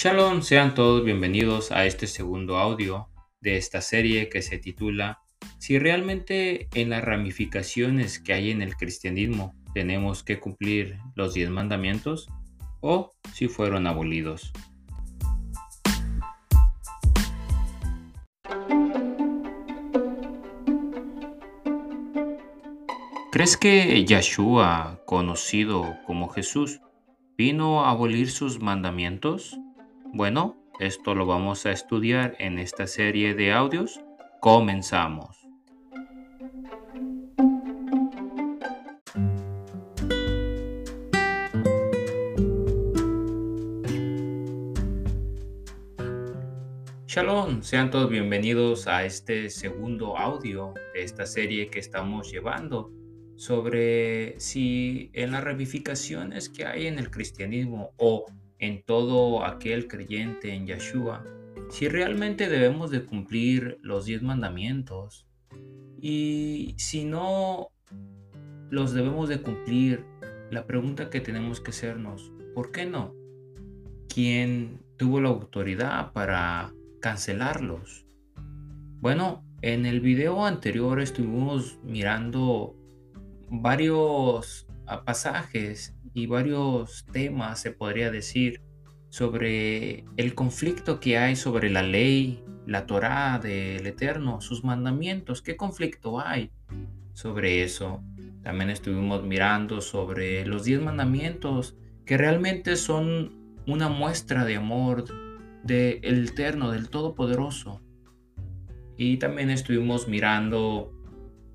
Shalom, sean todos bienvenidos a este segundo audio de esta serie que se titula Si realmente en las ramificaciones que hay en el cristianismo tenemos que cumplir los diez mandamientos o si fueron abolidos. ¿Crees que Yeshua, conocido como Jesús, vino a abolir sus mandamientos? Bueno, esto lo vamos a estudiar en esta serie de audios. Comenzamos. Shalom, sean todos bienvenidos a este segundo audio de esta serie que estamos llevando sobre si en las ramificaciones que hay en el cristianismo o en todo aquel creyente en Yeshua, si realmente debemos de cumplir los diez mandamientos y si no los debemos de cumplir, la pregunta que tenemos que hacernos, ¿por qué no? ¿Quién tuvo la autoridad para cancelarlos? Bueno, en el video anterior estuvimos mirando varios pasajes y varios temas, se podría decir, sobre el conflicto que hay sobre la ley, la Torá del Eterno, sus mandamientos. ¿Qué conflicto hay sobre eso? También estuvimos mirando sobre los diez mandamientos que realmente son una muestra de amor del Eterno, del Todopoderoso. Y también estuvimos mirando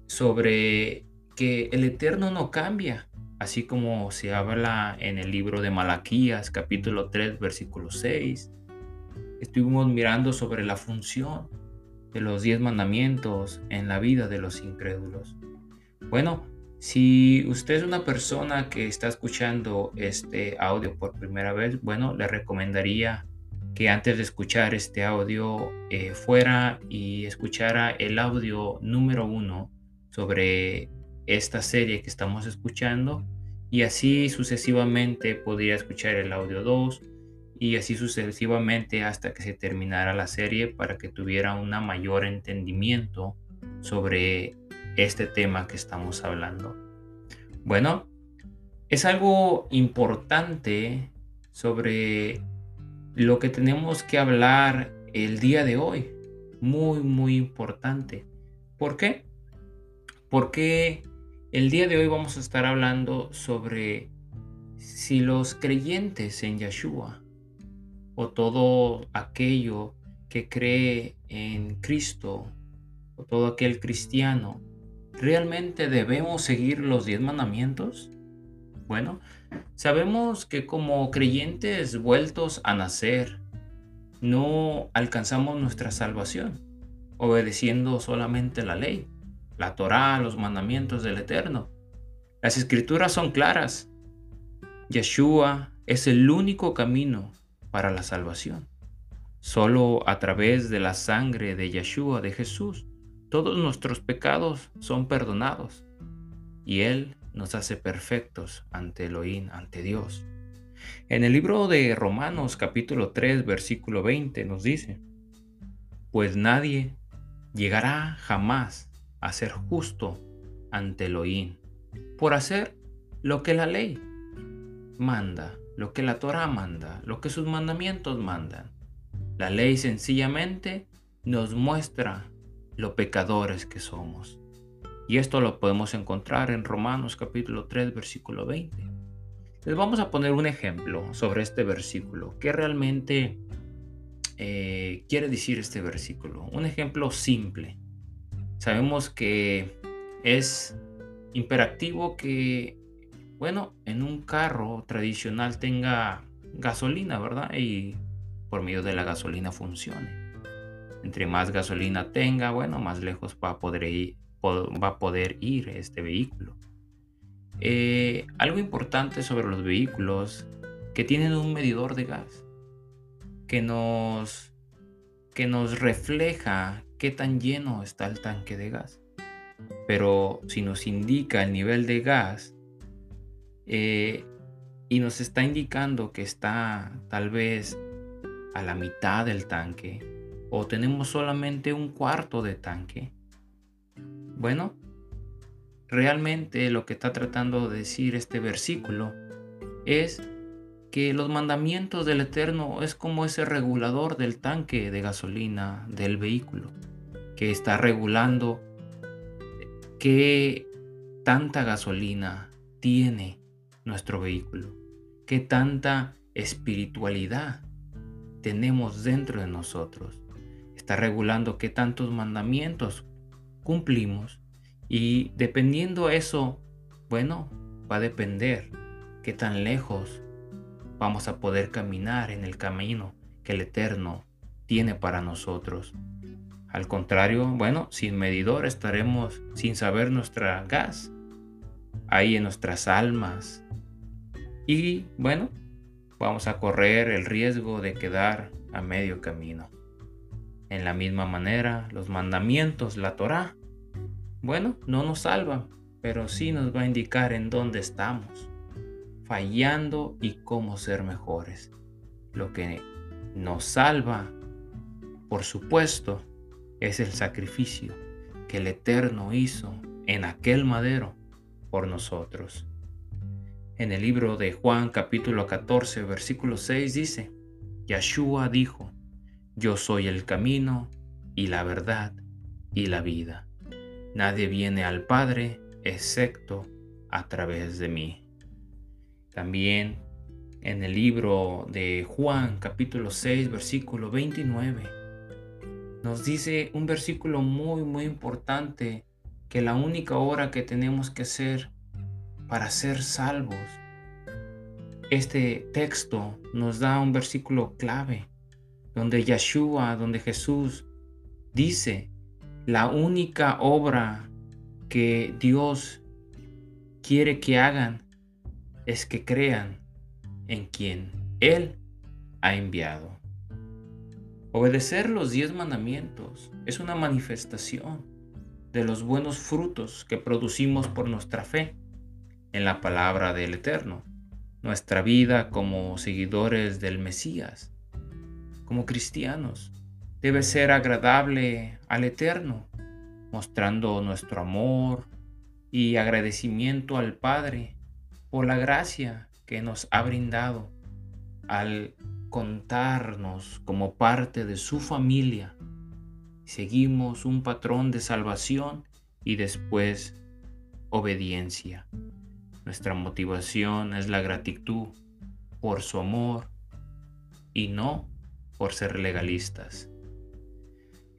sobre que el Eterno no cambia, así como se habla en el libro de Malaquías capítulo 3 versículo 6. Estuvimos mirando sobre la función de los diez mandamientos en la vida de los incrédulos. Bueno, si usted es una persona que está escuchando este audio por primera vez, bueno, le recomendaría que antes de escuchar este audio eh, fuera y escuchara el audio número uno sobre esta serie que estamos escuchando y así sucesivamente podría escuchar el audio 2 y así sucesivamente hasta que se terminara la serie para que tuviera un mayor entendimiento sobre este tema que estamos hablando. Bueno, es algo importante sobre lo que tenemos que hablar el día de hoy. Muy, muy importante. ¿Por qué? Porque el día de hoy vamos a estar hablando sobre si los creyentes en Yeshua o todo aquello que cree en Cristo o todo aquel cristiano, ¿realmente debemos seguir los diez mandamientos? Bueno, sabemos que como creyentes vueltos a nacer, no alcanzamos nuestra salvación obedeciendo solamente la ley la Torá, los mandamientos del Eterno. Las escrituras son claras. Yeshua es el único camino para la salvación. Solo a través de la sangre de Yeshua, de Jesús, todos nuestros pecados son perdonados y Él nos hace perfectos ante Elohim, ante Dios. En el libro de Romanos capítulo 3 versículo 20 nos dice, pues nadie llegará jamás a ser justo ante Elohim, por hacer lo que la ley manda, lo que la Torah manda, lo que sus mandamientos mandan. La ley sencillamente nos muestra lo pecadores que somos. Y esto lo podemos encontrar en Romanos capítulo 3 versículo 20. Les vamos a poner un ejemplo sobre este versículo. ¿Qué realmente eh, quiere decir este versículo? Un ejemplo simple. Sabemos que es imperativo que, bueno, en un carro tradicional tenga gasolina, ¿verdad? Y por medio de la gasolina funcione. Entre más gasolina tenga, bueno, más lejos va a poder ir, este vehículo. Eh, algo importante sobre los vehículos que tienen un medidor de gas que nos, que nos refleja qué tan lleno está el tanque de gas. Pero si nos indica el nivel de gas eh, y nos está indicando que está tal vez a la mitad del tanque o tenemos solamente un cuarto de tanque. Bueno, realmente lo que está tratando de decir este versículo es que los mandamientos del Eterno es como ese regulador del tanque de gasolina del vehículo, que está regulando qué tanta gasolina tiene nuestro vehículo, qué tanta espiritualidad tenemos dentro de nosotros. Está regulando qué tantos mandamientos cumplimos y dependiendo eso, bueno, va a depender qué tan lejos vamos a poder caminar en el camino que el Eterno tiene para nosotros. Al contrario, bueno, sin medidor estaremos sin saber nuestra gas ahí en nuestras almas. Y bueno, vamos a correr el riesgo de quedar a medio camino. En la misma manera, los mandamientos, la Torah, bueno, no nos salvan, pero sí nos va a indicar en dónde estamos fallando y cómo ser mejores. Lo que nos salva, por supuesto, es el sacrificio que el Eterno hizo en aquel madero por nosotros. En el libro de Juan capítulo 14 versículo 6 dice, Yeshua dijo, yo soy el camino y la verdad y la vida. Nadie viene al Padre excepto a través de mí. También en el libro de Juan capítulo 6 versículo 29 nos dice un versículo muy muy importante que la única hora que tenemos que hacer para ser salvos. Este texto nos da un versículo clave donde Yeshua, donde Jesús dice, la única obra que Dios quiere que hagan es que crean en quien Él ha enviado. Obedecer los diez mandamientos es una manifestación de los buenos frutos que producimos por nuestra fe en la palabra del Eterno, nuestra vida como seguidores del Mesías, como cristianos, debe ser agradable al Eterno, mostrando nuestro amor y agradecimiento al Padre por la gracia que nos ha brindado al contarnos como parte de su familia. Seguimos un patrón de salvación y después obediencia. Nuestra motivación es la gratitud por su amor y no por ser legalistas.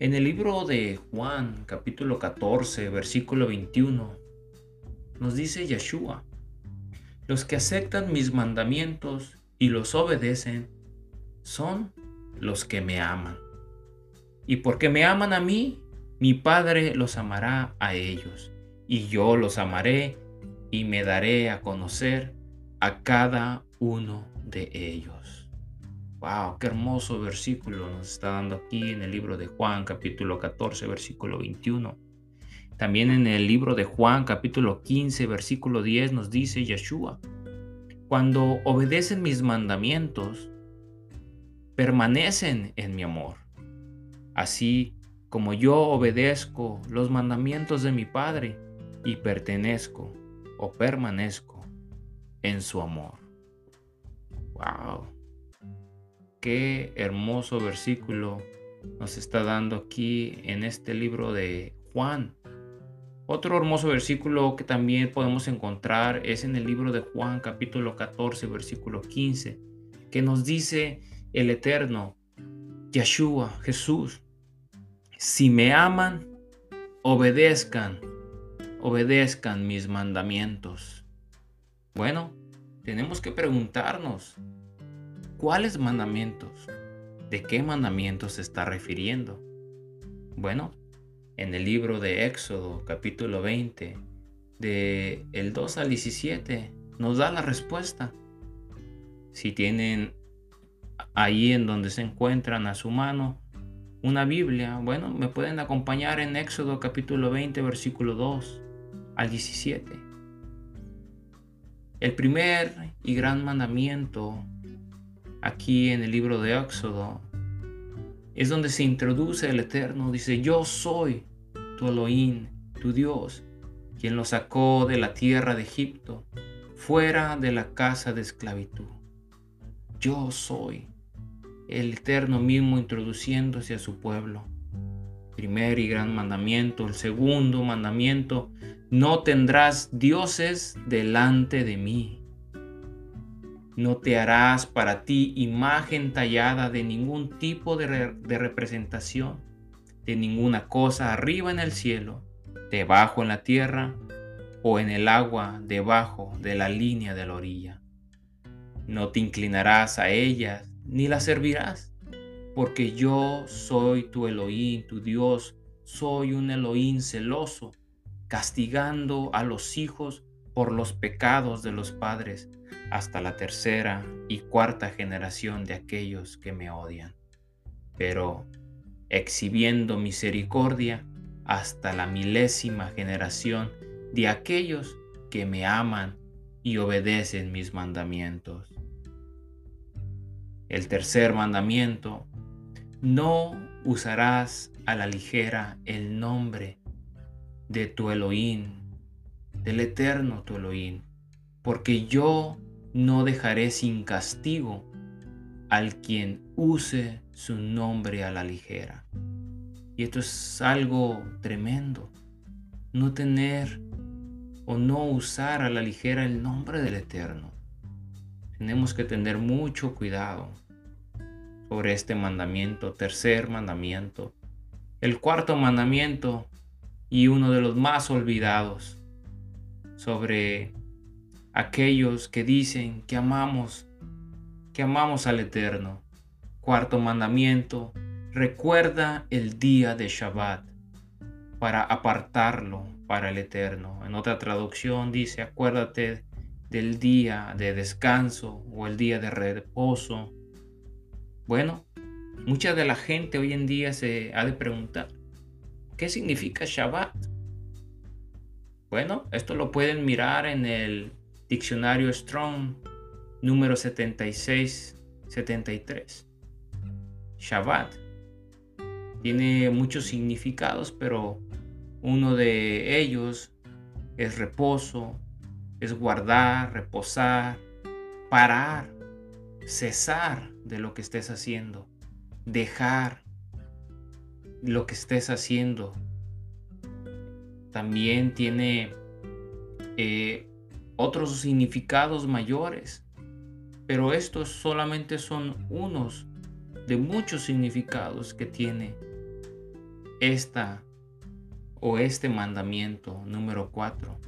En el libro de Juan capítulo 14 versículo 21 nos dice Yeshua, los que aceptan mis mandamientos y los obedecen son los que me aman. Y porque me aman a mí, mi Padre los amará a ellos, y yo los amaré y me daré a conocer a cada uno de ellos. Wow, qué hermoso versículo nos está dando aquí en el libro de Juan, capítulo 14, versículo 21. También en el libro de Juan capítulo 15 versículo 10 nos dice Yeshua, cuando obedecen mis mandamientos, permanecen en mi amor, así como yo obedezco los mandamientos de mi Padre y pertenezco o permanezco en su amor. ¡Wow! Qué hermoso versículo nos está dando aquí en este libro de Juan otro hermoso versículo que también podemos encontrar es en el libro de Juan capítulo 14 versículo 15, que nos dice el Eterno, Yeshua, Jesús, si me aman, obedezcan, obedezcan mis mandamientos. Bueno, tenemos que preguntarnos, ¿cuáles mandamientos? ¿De qué mandamientos se está refiriendo? Bueno, en el libro de Éxodo capítulo 20, de el 2 al 17, nos da la respuesta. Si tienen ahí en donde se encuentran a su mano una Biblia, bueno, me pueden acompañar en Éxodo capítulo 20, versículo 2 al 17. El primer y gran mandamiento aquí en el libro de Éxodo, es donde se introduce el Eterno. Dice, yo soy tu Elohim, tu Dios, quien lo sacó de la tierra de Egipto, fuera de la casa de esclavitud. Yo soy el Eterno mismo introduciéndose a su pueblo. Primer y gran mandamiento. El segundo mandamiento, no tendrás dioses delante de mí. No te harás para ti imagen tallada de ningún tipo de, de, representación, de ninguna cosa arriba en el cielo, debajo en la tierra o en el agua debajo de la línea de la orilla. No te inclinarás a ellas ni las servirás, porque yo soy tu Elohim, tu Dios, soy un Elohim celoso, castigando a los hijos por los pecados de los padres hasta la tercera y cuarta generación de aquellos que me odian, pero exhibiendo misericordia hasta la milésima generación de aquellos que me aman y obedecen mis mandamientos. El tercer mandamiento, no usarás a la ligera el nombre de tu Elohim, del eterno tu Elohim, porque yo no dejaré sin castigo al quien use su nombre a la ligera. Y esto es algo tremendo. No tener o no usar a la ligera el nombre del Eterno. Tenemos que tener mucho cuidado sobre este mandamiento, tercer mandamiento. El cuarto mandamiento y uno de los más olvidados sobre aquellos que dicen que amamos, que amamos al Eterno. Cuarto mandamiento, recuerda el día de Shabbat para apartarlo para el Eterno. En otra traducción dice, acuérdate del día de descanso o el día de reposo. Bueno, mucha de la gente hoy en día se ha de preguntar, ¿qué significa Shabbat? Bueno, esto lo pueden mirar en el Diccionario Strong número 76-73. Shabbat tiene muchos significados, pero uno de ellos es reposo, es guardar, reposar, parar, cesar de lo que estés haciendo, dejar lo que estés haciendo. También tiene eh, otros significados mayores, pero estos solamente son unos de muchos significados que tiene esta o este mandamiento número 4,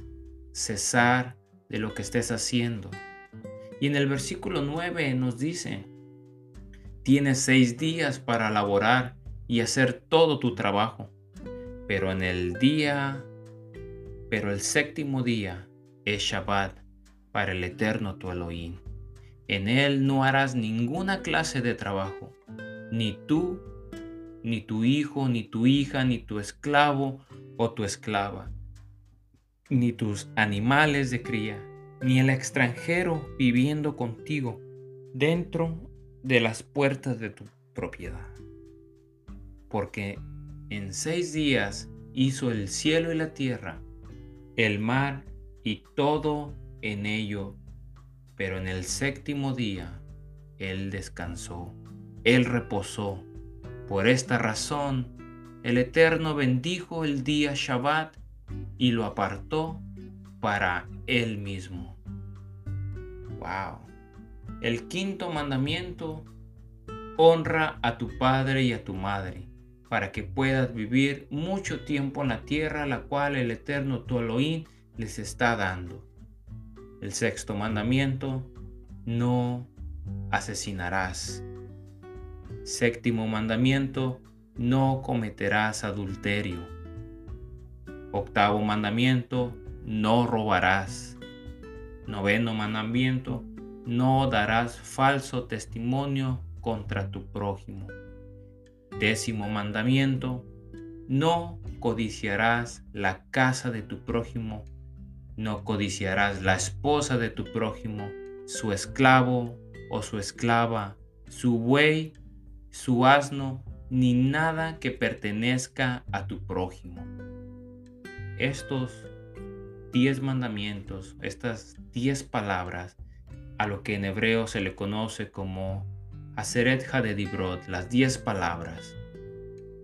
cesar de lo que estés haciendo. Y en el versículo 9 nos dice, tienes seis días para laborar y hacer todo tu trabajo, pero en el día, pero el séptimo día es Shabbat para el eterno tu Elohim. En él no harás ninguna clase de trabajo, ni tú, ni tu hijo, ni tu hija, ni tu esclavo o tu esclava, ni tus animales de cría, ni el extranjero viviendo contigo dentro de las puertas de tu propiedad. Porque en seis días hizo el cielo y la tierra, el mar y todo en ello, pero en el séptimo día Él descansó, Él reposó. Por esta razón, el Eterno bendijo el día Shabbat y lo apartó para Él mismo. Wow. El quinto mandamiento, honra a tu padre y a tu madre, para que puedas vivir mucho tiempo en la tierra la cual el Eterno tu Elohim les está dando. El sexto mandamiento, no asesinarás. Séptimo mandamiento, no cometerás adulterio. Octavo mandamiento, no robarás. Noveno mandamiento, no darás falso testimonio contra tu prójimo. Décimo mandamiento, no codiciarás la casa de tu prójimo no codiciarás la esposa de tu prójimo, su esclavo o su esclava, su buey, su asno, ni nada que pertenezca a tu prójimo. Estos diez mandamientos, estas diez palabras, a lo que en hebreo se le conoce como Aseret Hadedibrot, las diez palabras,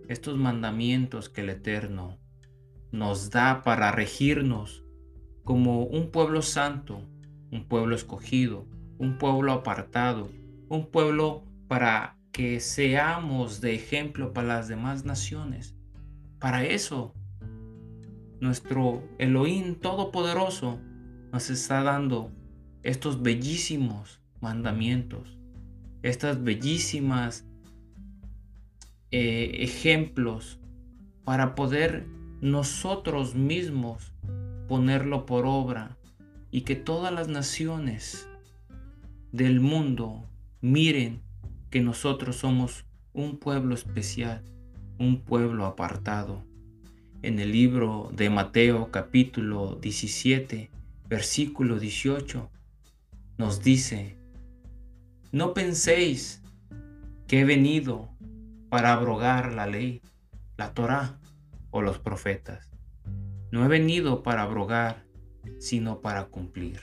estos mandamientos que el Eterno nos da para regirnos como un pueblo santo, un pueblo escogido, un pueblo apartado, un pueblo para que seamos de ejemplo para las demás naciones. Para eso, nuestro Elohim Todopoderoso nos está dando estos bellísimos mandamientos, estas bellísimas eh, ejemplos para poder nosotros mismos ponerlo por obra y que todas las naciones del mundo miren que nosotros somos un pueblo especial, un pueblo apartado. En el libro de Mateo capítulo 17, versículo 18, nos dice, no penséis que he venido para abrogar la ley, la Torá o los profetas. No he venido para abrogar, sino para cumplir.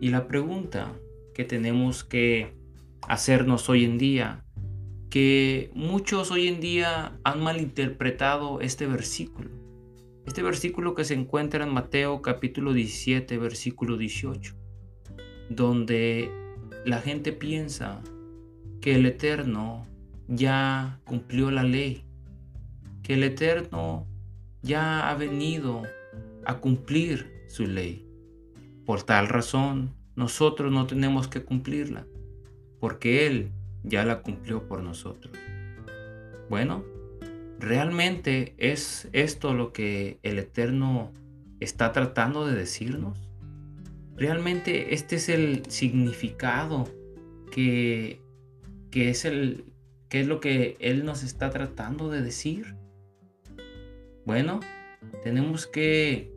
Y la pregunta que tenemos que hacernos hoy en día, que muchos hoy en día han malinterpretado este versículo. Este versículo que se encuentra en Mateo capítulo 17, versículo 18, donde la gente piensa que el Eterno ya cumplió la ley, que el Eterno ya ha venido a cumplir su ley. Por tal razón, nosotros no tenemos que cumplirla, porque Él ya la cumplió por nosotros. Bueno, ¿realmente es esto lo que el Eterno está tratando de decirnos? ¿Realmente este es el significado que, que es el es lo que Él nos está tratando de decir? Bueno, tenemos que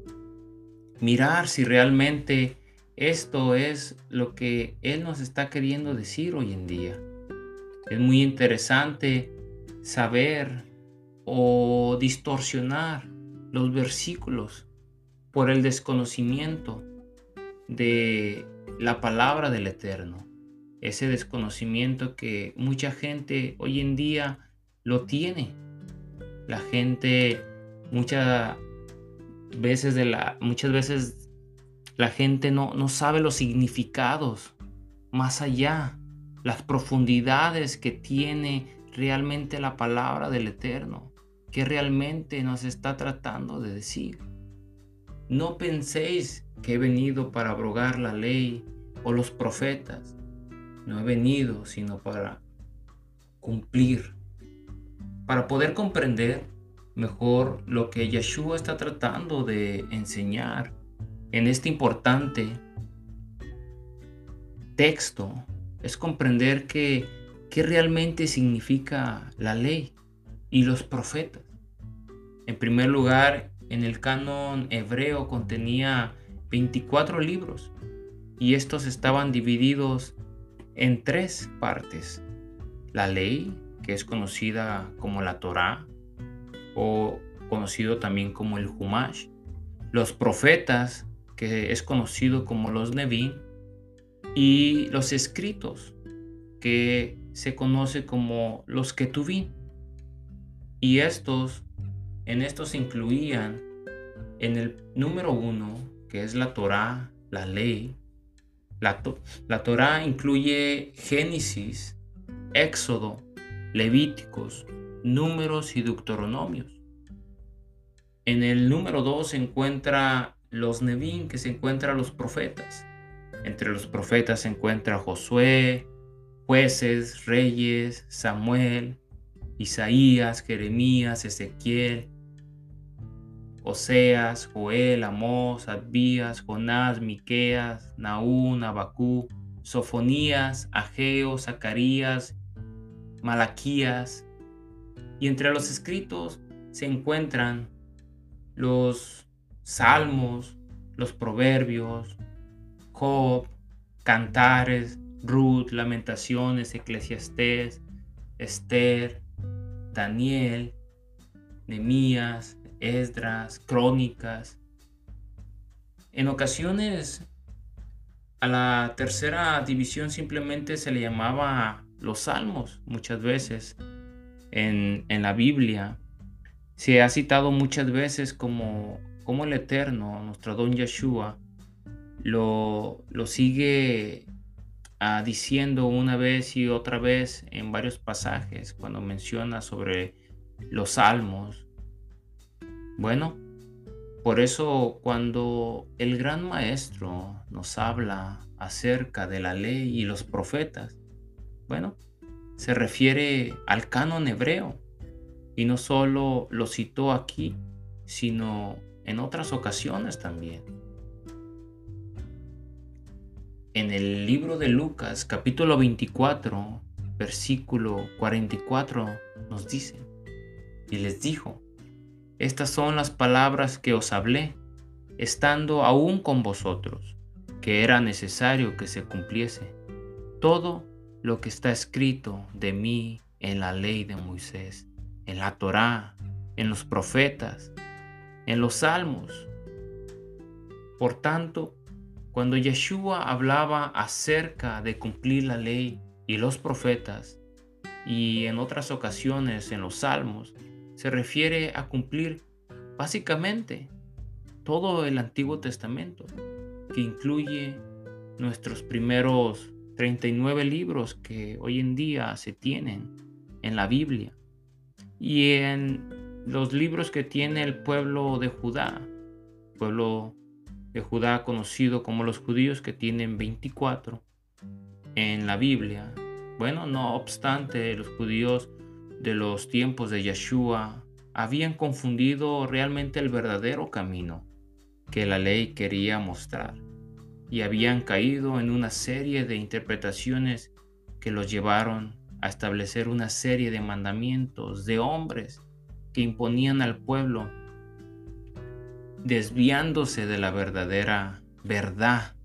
mirar si realmente esto es lo que Él nos está queriendo decir hoy en día. Es muy interesante saber o distorsionar los versículos por el desconocimiento de la palabra del Eterno. Ese desconocimiento que mucha gente hoy en día lo tiene. La gente muchas veces de la muchas veces la gente no, no sabe los significados más allá, las profundidades que tiene realmente la palabra del Eterno, que realmente nos está tratando de decir. No penséis que he venido para abrogar la ley o los profetas. No he venido sino para cumplir, para poder comprender mejor lo que Yeshua está tratando de enseñar en este importante texto es comprender que, qué realmente significa la ley y los profetas. En primer lugar, en el canon hebreo contenía 24 libros y estos estaban divididos en tres partes. La ley, que es conocida como la Torá o conocido también como el Humash. Los profetas, que es conocido como los Nevin, y los escritos, que se conoce como los Ketuvim. Y estos, en estos incluían en el número uno, que es la Torá, la ley. La, la Torá incluye Génesis, Éxodo, Levíticos, Números y Deuteronomios. En el número 2 se encuentra los Nevin, que se encuentran los profetas. Entre los profetas se encuentra Josué, jueces, reyes, Samuel, Isaías, Jeremías, Ezequiel, Oseas, Joel, Amós, Adbías, Jonás, Miqueas, Naún, Abacú, Sofonías, Ageo, Zacarías, Malaquías. Y entre los escritos se encuentran los salmos, los proverbios, Job, cantares, Ruth, Lamentaciones, Eclesiastés, Esther, Daniel, Nemías, Esdras, Crónicas. En ocasiones a la tercera división simplemente se le llamaba los salmos muchas veces en, la Biblia. Se ha citado muchas veces como, como el Eterno, nuestro don Yeshua, lo, lo sigue ah, diciendo una vez y otra vez en varios pasajes cuando menciona sobre los salmos. Bueno, por eso cuando el gran maestro nos habla acerca de la ley y los profetas, bueno, se refiere al canon hebreo y no solo lo citó aquí, sino en otras ocasiones también. En el libro de Lucas, capítulo 24, versículo 44, nos dice, y les dijo, estas son las palabras que os hablé, estando aún con vosotros, que era necesario que se cumpliese todo lo que está escrito de mí en la ley de Moisés, en la Torá, en los profetas, en los salmos. Por tanto, cuando Yeshua hablaba acerca de cumplir la ley y los profetas, y en otras ocasiones en los salmos, se refiere a cumplir básicamente todo el Antiguo Testamento, que incluye nuestros primeros 39 libros que hoy en día se tienen en la Biblia y en los libros que tiene el pueblo de Judá, pueblo de Judá conocido como los judíos que tienen 24 en la Biblia. Bueno, no obstante, los judíos de los tiempos de Yeshua habían confundido realmente el verdadero camino que la ley quería mostrar y habían caído en una serie de interpretaciones que los llevaron a establecer una serie de mandamientos de hombres que imponían al pueblo, desviándose de la verdadera verdad,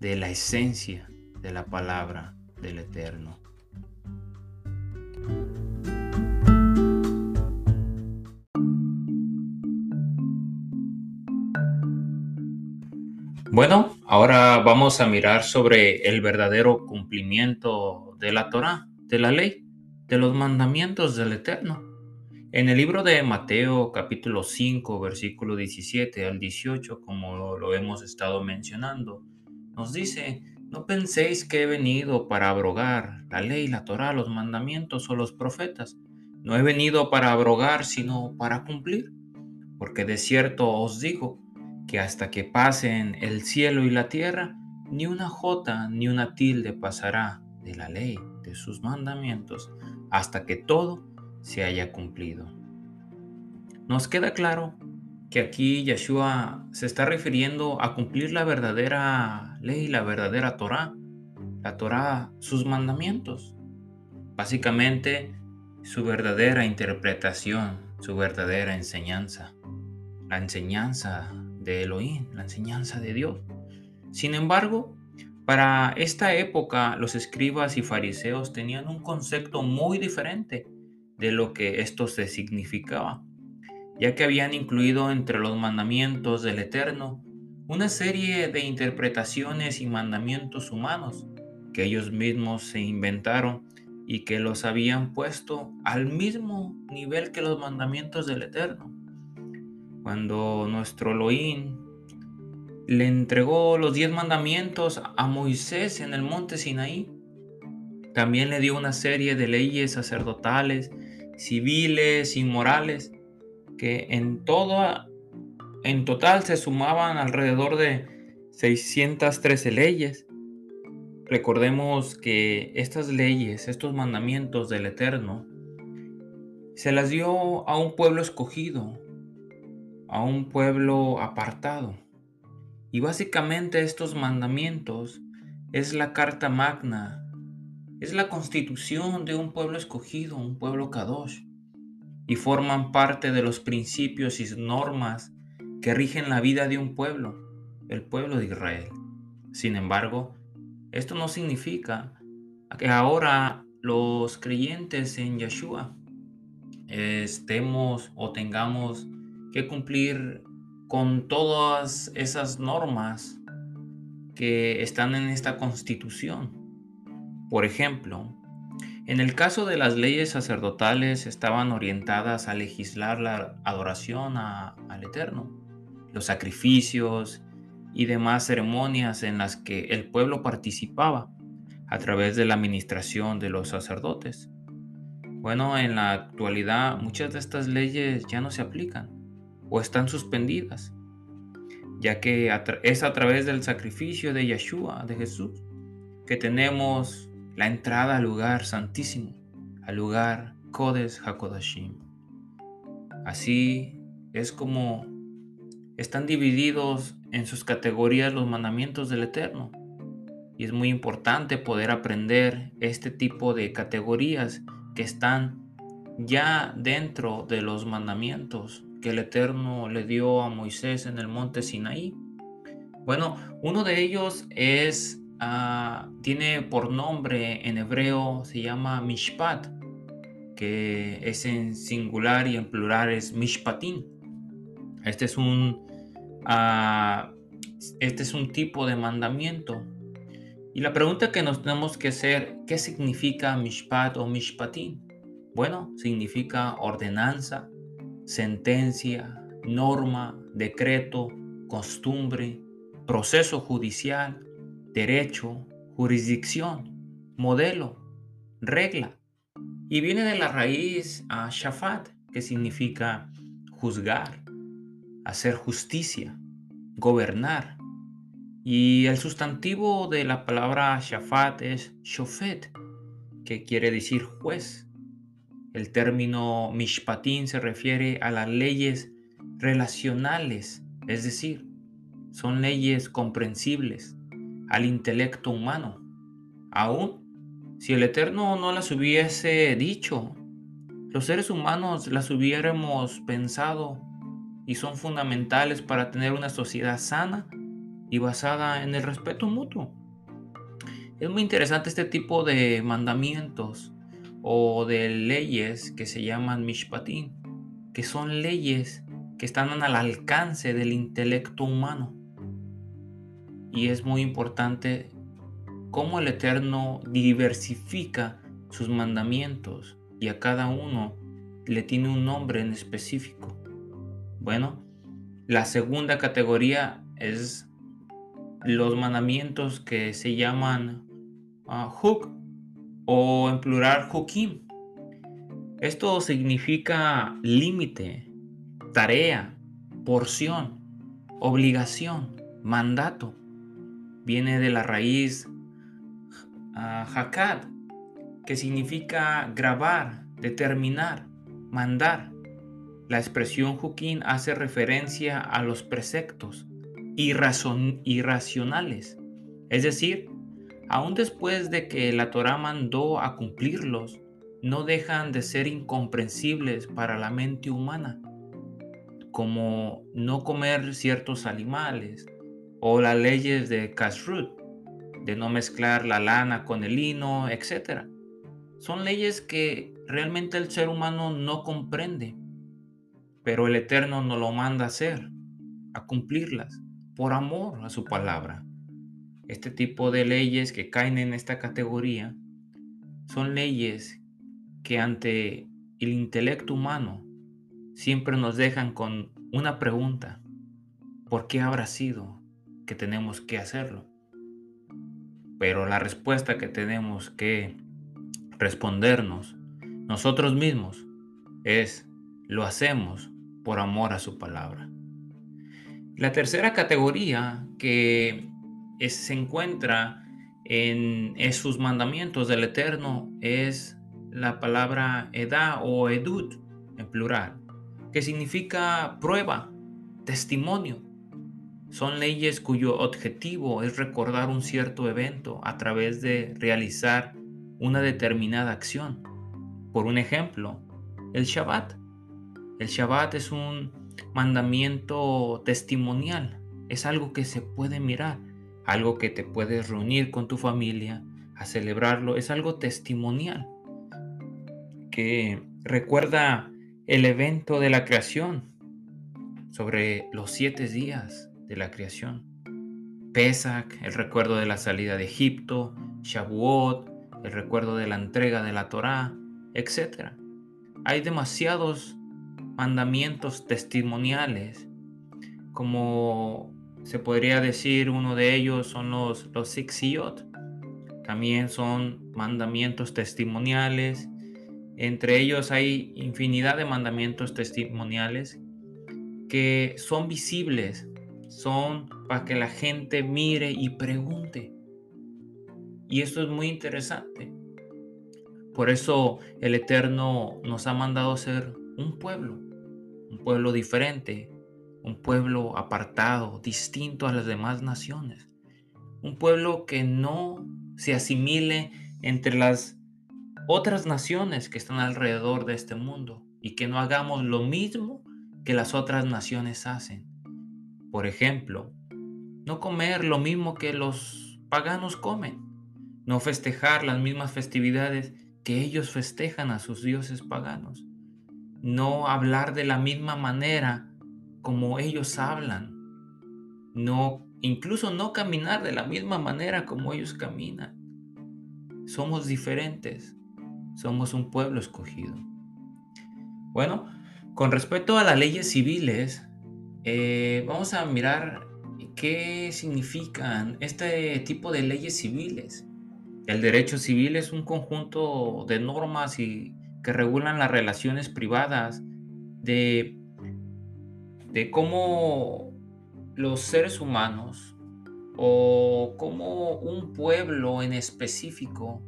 de la esencia de la palabra del Eterno. Bueno, ahora vamos a mirar sobre el verdadero cumplimiento de la Torah, de la ley, de los mandamientos del Eterno. En el libro de Mateo capítulo 5 versículo 17 al 18, como lo hemos estado mencionando, nos dice, no penséis que he venido para abrogar la ley, la Torah, los mandamientos o los profetas. No he venido para abrogar, sino para cumplir. Porque de cierto os digo, que hasta que pasen el cielo y la tierra, ni una jota ni una tilde pasará de la ley, de sus mandamientos, hasta que todo se haya cumplido. Nos queda claro que aquí Yeshua se está refiriendo a cumplir la verdadera ley, la verdadera Torah, la Torah, sus mandamientos. Básicamente, su verdadera interpretación, su verdadera enseñanza, la enseñanza de Elohim, la enseñanza de Dios. Sin embargo, para esta época los escribas y fariseos tenían un concepto muy diferente de lo que esto se significaba, ya que habían incluido entre los mandamientos del Eterno una serie de interpretaciones y mandamientos humanos que ellos mismos se inventaron y que los habían puesto al mismo nivel que los mandamientos del Eterno cuando nuestro Elohim le entregó los diez mandamientos a Moisés en el monte Sinaí, también le dio una serie de leyes sacerdotales, civiles y morales que en toda en total se sumaban alrededor de 613 leyes. Recordemos que estas leyes, estos mandamientos del Eterno, se las dio a un pueblo escogido, a un pueblo apartado. Y básicamente estos mandamientos es la carta magna, es la constitución de un pueblo escogido, un pueblo kadosh, y forman parte de los principios y normas que rigen la vida de un pueblo, el pueblo de Israel. Sin embargo, Esto no significa que ahora los creyentes en Yeshua estemos o tengamos cumplir con todas esas normas que están en esta constitución. Por ejemplo, en el caso de las leyes sacerdotales estaban orientadas a legislar la adoración al Eterno, los sacrificios y demás ceremonias en las que el pueblo participaba a través de la administración de los sacerdotes. Bueno, en la actualidad muchas de estas leyes ya no se aplican o están suspendidas, ya que es a través del sacrificio de Yeshua, de Jesús, que tenemos la entrada al lugar santísimo, al lugar Kodes HaKodashim. Así es como están divididos en sus categorías los mandamientos del Eterno. Y es muy importante poder aprender este tipo de categorías que están ya dentro de los mandamientos que el Eterno le dio a Moisés en el monte Sinaí. Bueno, uno de ellos es Ah, tiene por nombre en hebreo, se llama Mishpat, que es en singular y en plural es Mishpatim. Este es un, ah, este es un tipo de mandamiento. Y la pregunta que nos tenemos que hacer, ¿qué significa Mishpat o Mishpatim? Bueno, significa ordenanza, sentencia, norma, decreto, costumbre, proceso judicial, derecho, jurisdicción, modelo, regla. Y viene de la raíz a shafat, que significa juzgar, hacer justicia, gobernar. Y el sustantivo de la palabra shafat es shofet, que quiere decir juez. El término mishpatín se refiere a las leyes relacionales, es decir, son leyes comprensibles, al intelecto humano. Aún si el Eterno no las hubiese dicho, los seres humanos las hubiéramos pensado y son fundamentales para tener una sociedad sana y basada en el respeto mutuo. Es muy interesante este tipo de mandamientos o de leyes que se llaman mishpatim, que son leyes que están al alcance del intelecto humano. Y es muy importante cómo el Eterno diversifica sus mandamientos y a cada uno le tiene un nombre en específico. Bueno, la segunda categoría es los mandamientos que se llaman uh, o en plural hukim. Esto significa límite, tarea, porción, obligación, mandato viene de la raíz uh, que significa grabar, determinar, mandar. La expresión Jukin hace referencia a los preceptos irracionales, es decir, aún después de que la Torah mandó a cumplirlos, no dejan de ser incomprensibles para la mente humana, como no comer ciertos animales, o las leyes de Kashrut, de no mezclar la lana con el lino, etc. Son leyes que realmente el ser humano no comprende, pero el Eterno nos lo manda a hacer, a cumplirlas, por amor a su palabra. Este tipo de leyes que caen en esta categoría son leyes que ante el intelecto humano siempre nos dejan con una pregunta. ¿Por qué habrá sido? que tenemos que hacerlo. Pero la respuesta que tenemos que respondernos nosotros mismos es lo hacemos por amor a su palabra. La tercera categoría que se encuentra en esos mandamientos del Eterno es la palabra edad o edut en plural, que significa prueba, testimonio. Son leyes cuyo objetivo es recordar un cierto evento a través de realizar una determinada acción. Por un ejemplo, el Shabbat. El Shabbat es un mandamiento testimonial, es algo que se puede mirar, algo que te puedes reunir con tu familia a celebrarlo, es algo testimonial que recuerda el evento de la creación sobre los siete días de la creación. Pesach, el recuerdo de la salida de Egipto, Shavuot, el recuerdo de la entrega de la Torá, etc. Hay demasiados mandamientos testimoniales, como se podría decir uno de ellos son los, los Sixiyot. También son mandamientos testimoniales. Entre ellos hay infinidad de mandamientos testimoniales que son visibles, son para que la gente mire y pregunte. Y esto es muy interesante. Por eso el Eterno nos ha mandado ser un pueblo, un pueblo diferente, un pueblo apartado, distinto a las demás naciones. Un pueblo que no se asimile entre las otras naciones que están alrededor de este mundo y que no hagamos lo mismo que las otras naciones hacen. Por ejemplo, no comer lo mismo que los paganos comen, no festejar las mismas festividades que ellos festejan a sus dioses paganos, no hablar de la misma manera como ellos hablan, no incluso no caminar de la misma manera como ellos caminan. Somos diferentes, somos un pueblo escogido. Bueno, con respecto a las leyes civiles, eh, vamos a mirar qué significan este tipo de leyes civiles. El derecho civil es un conjunto de normas y, que regulan las relaciones privadas de, de cómo los seres humanos o cómo un pueblo en específico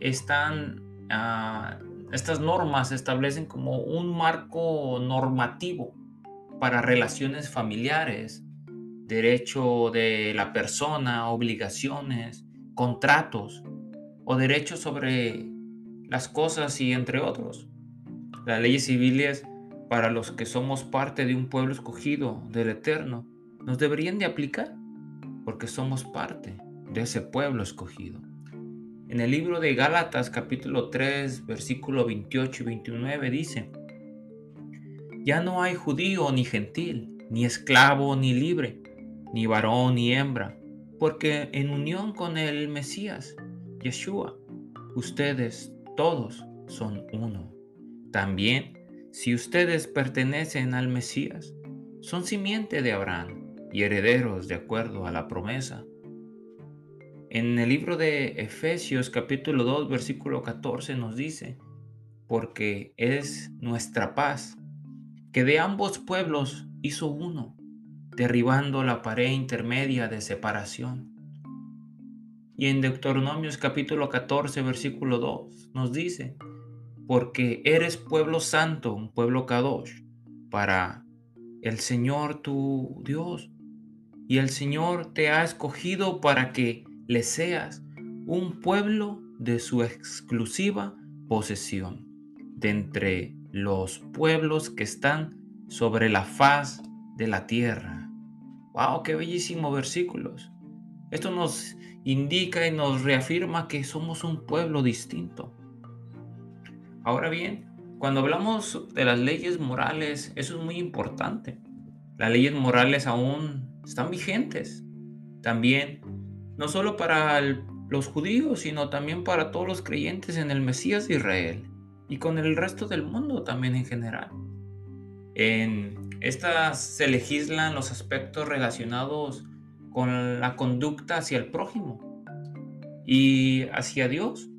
están ah, estas normas establecen como un marco normativo para relaciones familiares, derecho de la persona, obligaciones, contratos o derechos sobre las cosas y entre otros. Las leyes civiles para los que somos parte de un pueblo escogido del Eterno nos deberían de aplicar porque somos parte de ese pueblo escogido. En el libro de Gálatas capítulo 3 versículo 28 y 29 dice, Ya no hay judío ni gentil, ni esclavo ni libre, ni varón ni hembra, porque en unión con el Mesías, Yeshua, ustedes todos son uno. También, si ustedes pertenecen al Mesías, son simiente de Abraham y herederos de acuerdo a la promesa. En el libro de Efesios capítulo 2 versículo 14 nos dice, porque es nuestra paz, que de ambos pueblos hizo uno, derribando la pared intermedia de separación. Y en Deuteronomios capítulo 14 versículo 2 nos dice, porque eres pueblo santo, un pueblo kadosh, para el Señor tu Dios. Y el Señor te ha escogido para que le seas un pueblo de su exclusiva posesión, de entre los pueblos que están sobre la faz de la tierra. ¡Wow! ¡Qué bellísimos versículos! Esto nos indica y nos reafirma que somos un pueblo distinto. Ahora bien, cuando hablamos de las leyes morales, eso es muy importante. Las leyes morales aún están vigentes. También no solo para los judíos, sino también para todos los creyentes en el Mesías de Israel y con el resto del mundo también en general. En estas se legislan los aspectos relacionados con la conducta hacia el prójimo y hacia Dios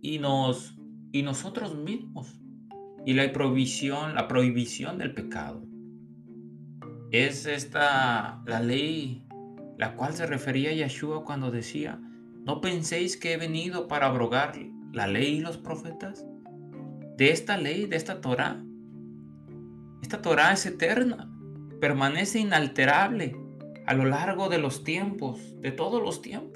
y nos y nosotros mismos y la prohibición la prohibición del pecado es esta la ley la cual se refería Yeshua cuando decía, ¿no penséis que he venido para abrogar la ley y los profetas? De esta ley, de esta Torah. Esta Torah es eterna, permanece inalterable a lo largo de los tiempos, de todos los tiempos,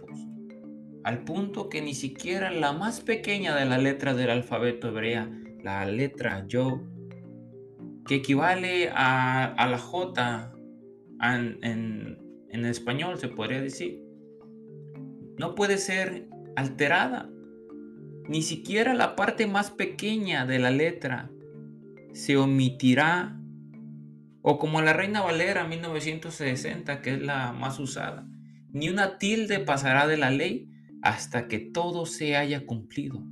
al punto que ni siquiera la más pequeña de las letras del alfabeto hebrea, la letra Yo, que equivale a, la J en en español se podría decir. No puede ser alterada. Ni siquiera la parte más pequeña de la letra se omitirá. O como la Reina Valera 1960, que es la más usada. Ni una tilde pasará de la ley hasta que todo se haya cumplido,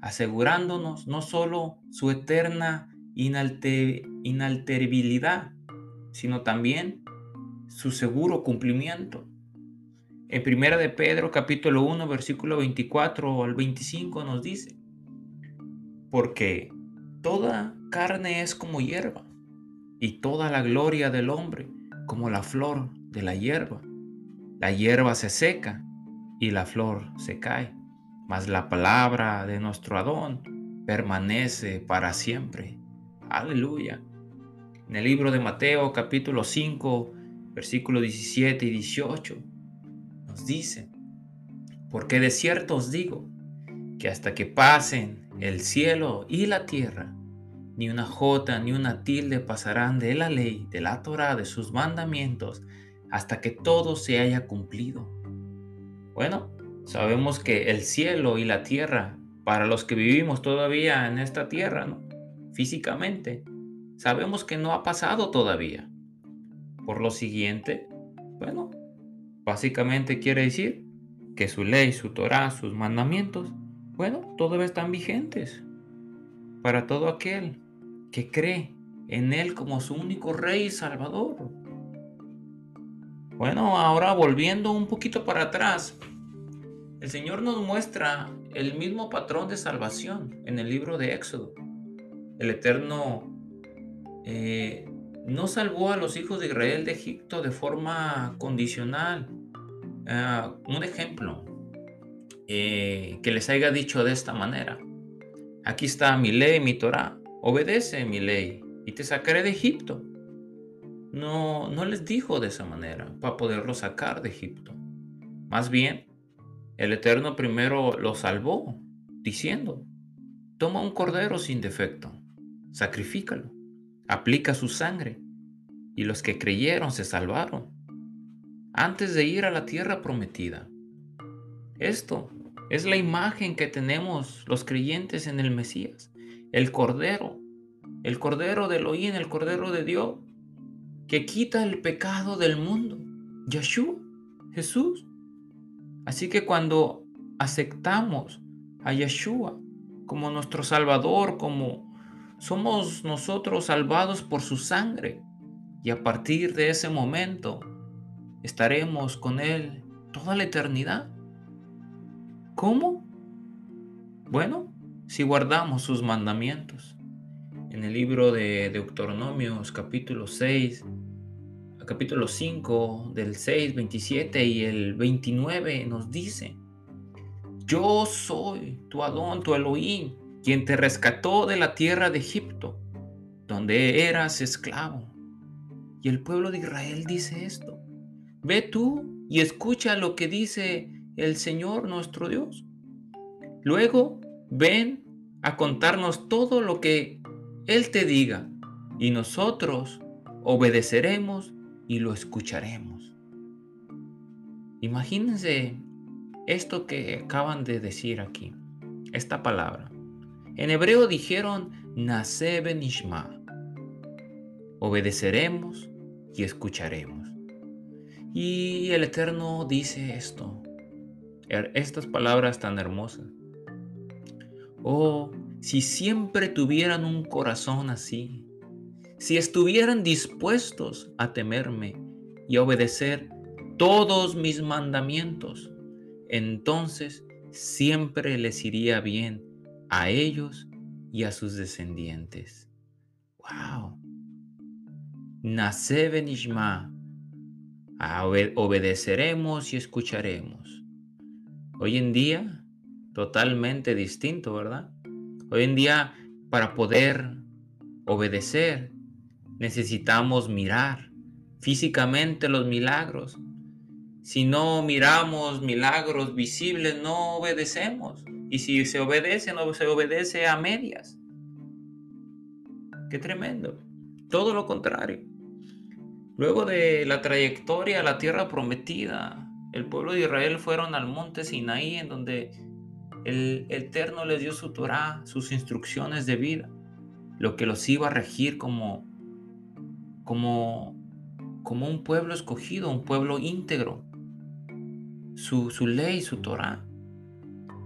asegurándonos no solo su eterna inalterabilidad, sino también su seguro cumplimiento. En Primera de Pedro capítulo 1 versículo 24 al 25 nos dice, porque toda carne es como hierba, y toda la gloria del hombre como la flor de la hierba. La hierba se seca y la flor se cae, mas la palabra de nuestro Adón permanece para siempre. Aleluya. En el libro de Mateo capítulo 5, versículos 17 y 18, nos dice, porque de cierto os digo, que hasta que pasen el cielo y la tierra, ni una jota ni una tilde pasarán de la ley, de la Torah, de sus mandamientos, hasta que todo se haya cumplido. Bueno, sabemos que el cielo y la tierra, para los que vivimos todavía en esta tierra, físicamente, sabemos que no ha pasado todavía. Por lo siguiente, bueno, básicamente quiere decir que su ley, su Torah, sus mandamientos, bueno, todavía están vigentes para todo aquel que cree en Él como su único Rey y Salvador. Bueno, ahora volviendo un poquito para atrás, el Señor nos muestra el mismo patrón de salvación en el libro de Éxodo. El Eterno eh, no salvó a los hijos de Israel de Egipto de forma condicional. Ah, un ejemplo eh, que les haya dicho de esta manera. Aquí está mi ley, mi Torah. Obedece mi ley y te sacaré de Egipto. No, no les dijo de esa manera para poderlo sacar de Egipto. Más bien, el Eterno primero lo salvó, diciendo, toma un cordero sin defecto, sacrifícalo, aplica su sangre, y los que creyeron se salvaron, antes de ir a la tierra prometida. Esto es la imagen que tenemos los creyentes en el Mesías, el cordero, el cordero de Elohim, el cordero de Dios, que quita el pecado del mundo, Yeshua, Jesús. Así que cuando aceptamos a Yeshua como nuestro Salvador, como somos nosotros salvados por su sangre, y a partir de ese momento estaremos con Él toda la eternidad. ¿Cómo? Bueno, si guardamos sus mandamientos. En el libro de Deuteronomios capítulo 6, capítulo 5, del 6, 27 y el 29 nos dice, yo soy tu Adón, tu Elohim, quien te rescató de la tierra de Egipto, donde eras esclavo. Y el pueblo de Israel dice esto, ve tú y escucha lo que dice el Señor nuestro Dios. Luego, ven a contarnos todo lo que Él te diga y nosotros obedeceremos y lo escucharemos. Imagínense esto que acaban de decir aquí, esta palabra. En hebreo dijeron Nase. Obedeceremos y escucharemos. Y el Eterno dice esto, er, estas palabras tan hermosas. Oh, si siempre tuvieran un corazón así, si estuvieran dispuestos a temerme y obedecer todos mis mandamientos, entonces siempre les iría bien a ellos y a sus descendientes. ¡Wow! Nace Benishma. Obedeceremos y escucharemos. Hoy en día, totalmente distinto, ¿verdad? Hoy en día, para poder obedecer, necesitamos mirar físicamente los milagros. Si no miramos milagros visibles, no obedecemos. Y si se obedece, no se obedece a medias. Qué tremendo. Todo lo contrario. Luego de la trayectoria a la tierra prometida, el pueblo de Israel fueron al monte Sinaí en donde el Eterno les dio su Torah, sus instrucciones de vida, lo que los iba a regir como, como, como un pueblo escogido, un pueblo íntegro, su, su ley, su Torah,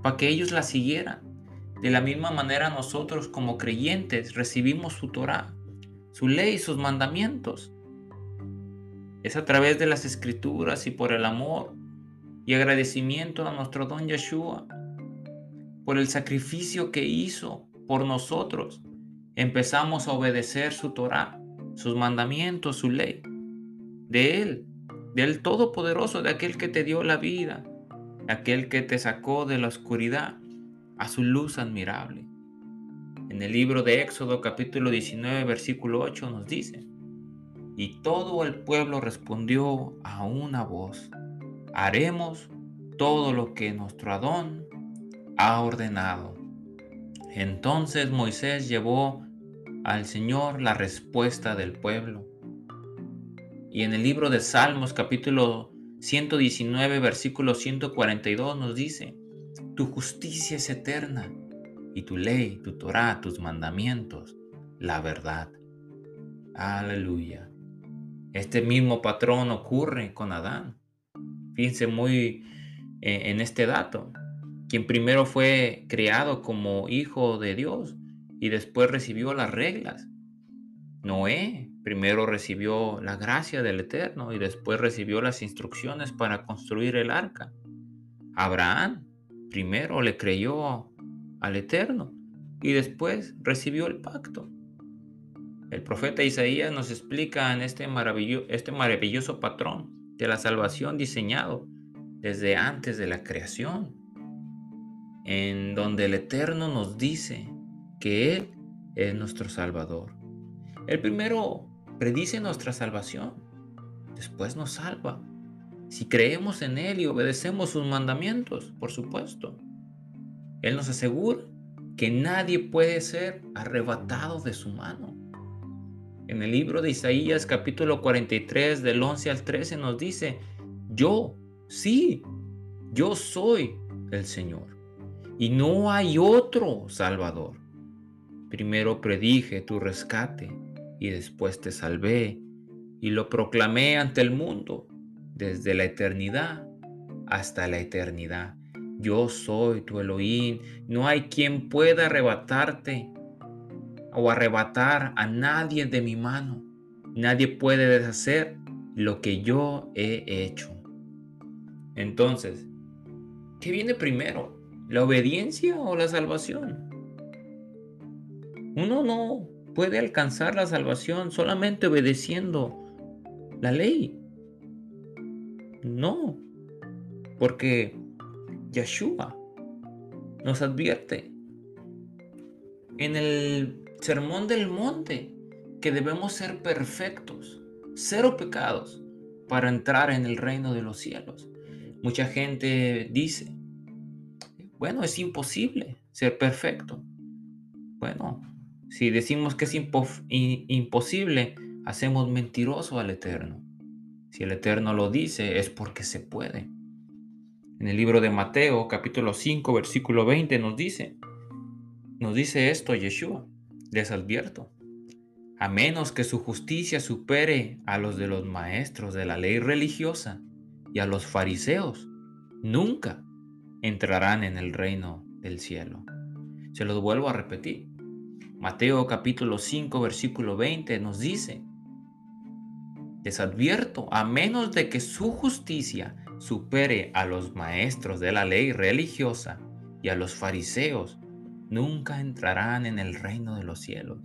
para que ellos la siguieran. De la misma manera nosotros como creyentes recibimos su Torah, su ley, sus mandamientos. Es a través de las escrituras y por el amor y agradecimiento a nuestro don Yeshua por el sacrificio que hizo por nosotros. Empezamos a obedecer su Torah, sus mandamientos, su ley. De Él, del Todopoderoso, de aquel que te dio la vida, de aquel que te sacó de la oscuridad a su luz admirable. En el libro de Éxodo capítulo 19 versículo 8 nos dice, y todo el pueblo respondió a una voz, haremos todo lo que nuestro Adón ha ordenado. Entonces Moisés llevó al Señor la respuesta del pueblo. Y en el libro de Salmos capítulo 119 versículo 142 nos dice, tu justicia es eterna y tu ley, tu Torah, tus mandamientos, la verdad. Aleluya. Este mismo patrón ocurre con Adán. Fíjense muy eh, en este dato quien primero fue creado como hijo de Dios y después recibió las reglas. Noé primero recibió la gracia del Eterno y después recibió las instrucciones para construir el arca. Abraham primero le creyó al Eterno y después recibió el pacto. El profeta Isaías nos explica en este, este maravilloso patrón de la salvación diseñado desde antes de la creación en donde el Eterno nos dice que Él es nuestro Salvador. El primero predice nuestra salvación, después nos salva. Si creemos en Él y obedecemos sus mandamientos, por supuesto. Él nos asegura que nadie puede ser arrebatado de su mano. En el libro de Isaías capítulo 43 del 11 al 13 nos dice, yo, sí, yo soy el Señor y no hay otro Salvador. Primero predije tu rescate y después te salvé y lo proclamé ante el mundo desde la eternidad hasta la eternidad. Yo soy tu Elohim, no hay quien pueda arrebatarte o arrebatar a nadie de mi mano. Nadie puede deshacer lo que yo he hecho. Entonces, ¿qué viene primero? ¿La obediencia o la salvación? Uno no puede alcanzar la salvación solamente obedeciendo la ley. No, porque Yeshua nos advierte en el Sermón del Monte que debemos ser perfectos, cero pecados, para entrar en el reino de los cielos. Mucha gente dice, bueno, es imposible ser perfecto. Bueno, si decimos que es imposible, hacemos mentiroso al Eterno. Si el Eterno lo dice, es porque se puede. En el libro de Mateo, capítulo 5, versículo 20, nos dice, nos dice esto Yeshua, les advierto, a menos que su justicia supere a los de los maestros de la ley religiosa y a los fariseos, nunca entrarán en el reino del cielo. Se los vuelvo a repetir. Mateo capítulo 5 versículo 20 nos dice, les advierto, a menos de que su justicia supere a los maestros de la ley religiosa y a los fariseos, nunca entrarán en el reino de los cielos.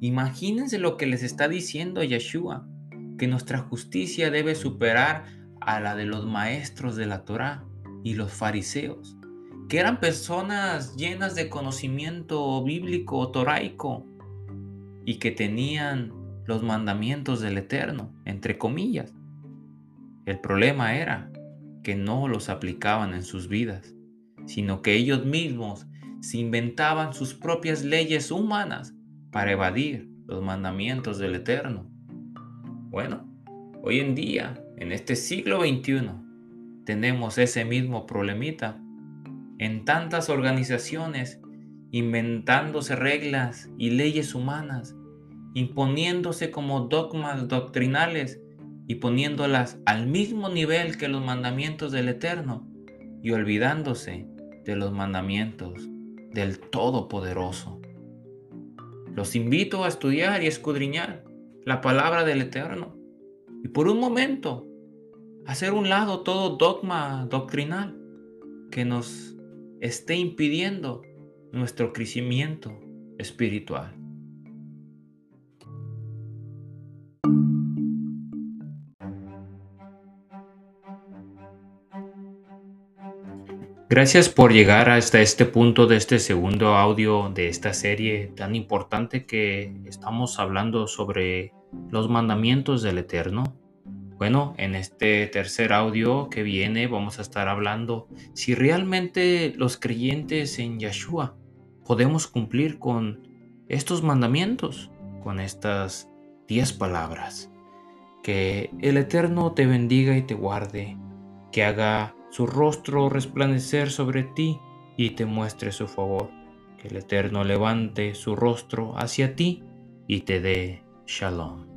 Imagínense lo que les está diciendo Yeshua, que nuestra justicia debe superar a la de los maestros de la Torah y los fariseos, que eran personas llenas de conocimiento bíblico toraico y que tenían los mandamientos del Eterno, entre comillas. El problema era que no los aplicaban en sus vidas, sino que ellos mismos se inventaban sus propias leyes humanas para evadir los mandamientos del Eterno. Bueno, hoy en día, en este siglo XXI, tenemos ese mismo problemita en tantas organizaciones inventándose reglas y leyes humanas, imponiéndose como dogmas doctrinales y poniéndolas al mismo nivel que los mandamientos del Eterno y olvidándose de los mandamientos del Todopoderoso. Los invito a estudiar y escudriñar la palabra del Eterno y por un momento hacer un lado todo dogma doctrinal que nos esté impidiendo nuestro crecimiento espiritual. Gracias por llegar hasta este punto de este segundo audio de esta serie tan importante que estamos hablando sobre los mandamientos del Eterno. Bueno, en este tercer audio que viene vamos a estar hablando si realmente los creyentes en Yeshua podemos cumplir con estos mandamientos, con estas diez palabras. Que el Eterno te bendiga y te guarde, que haga su rostro resplandecer sobre ti y te muestre su favor. Que el Eterno levante su rostro hacia ti y te dé shalom.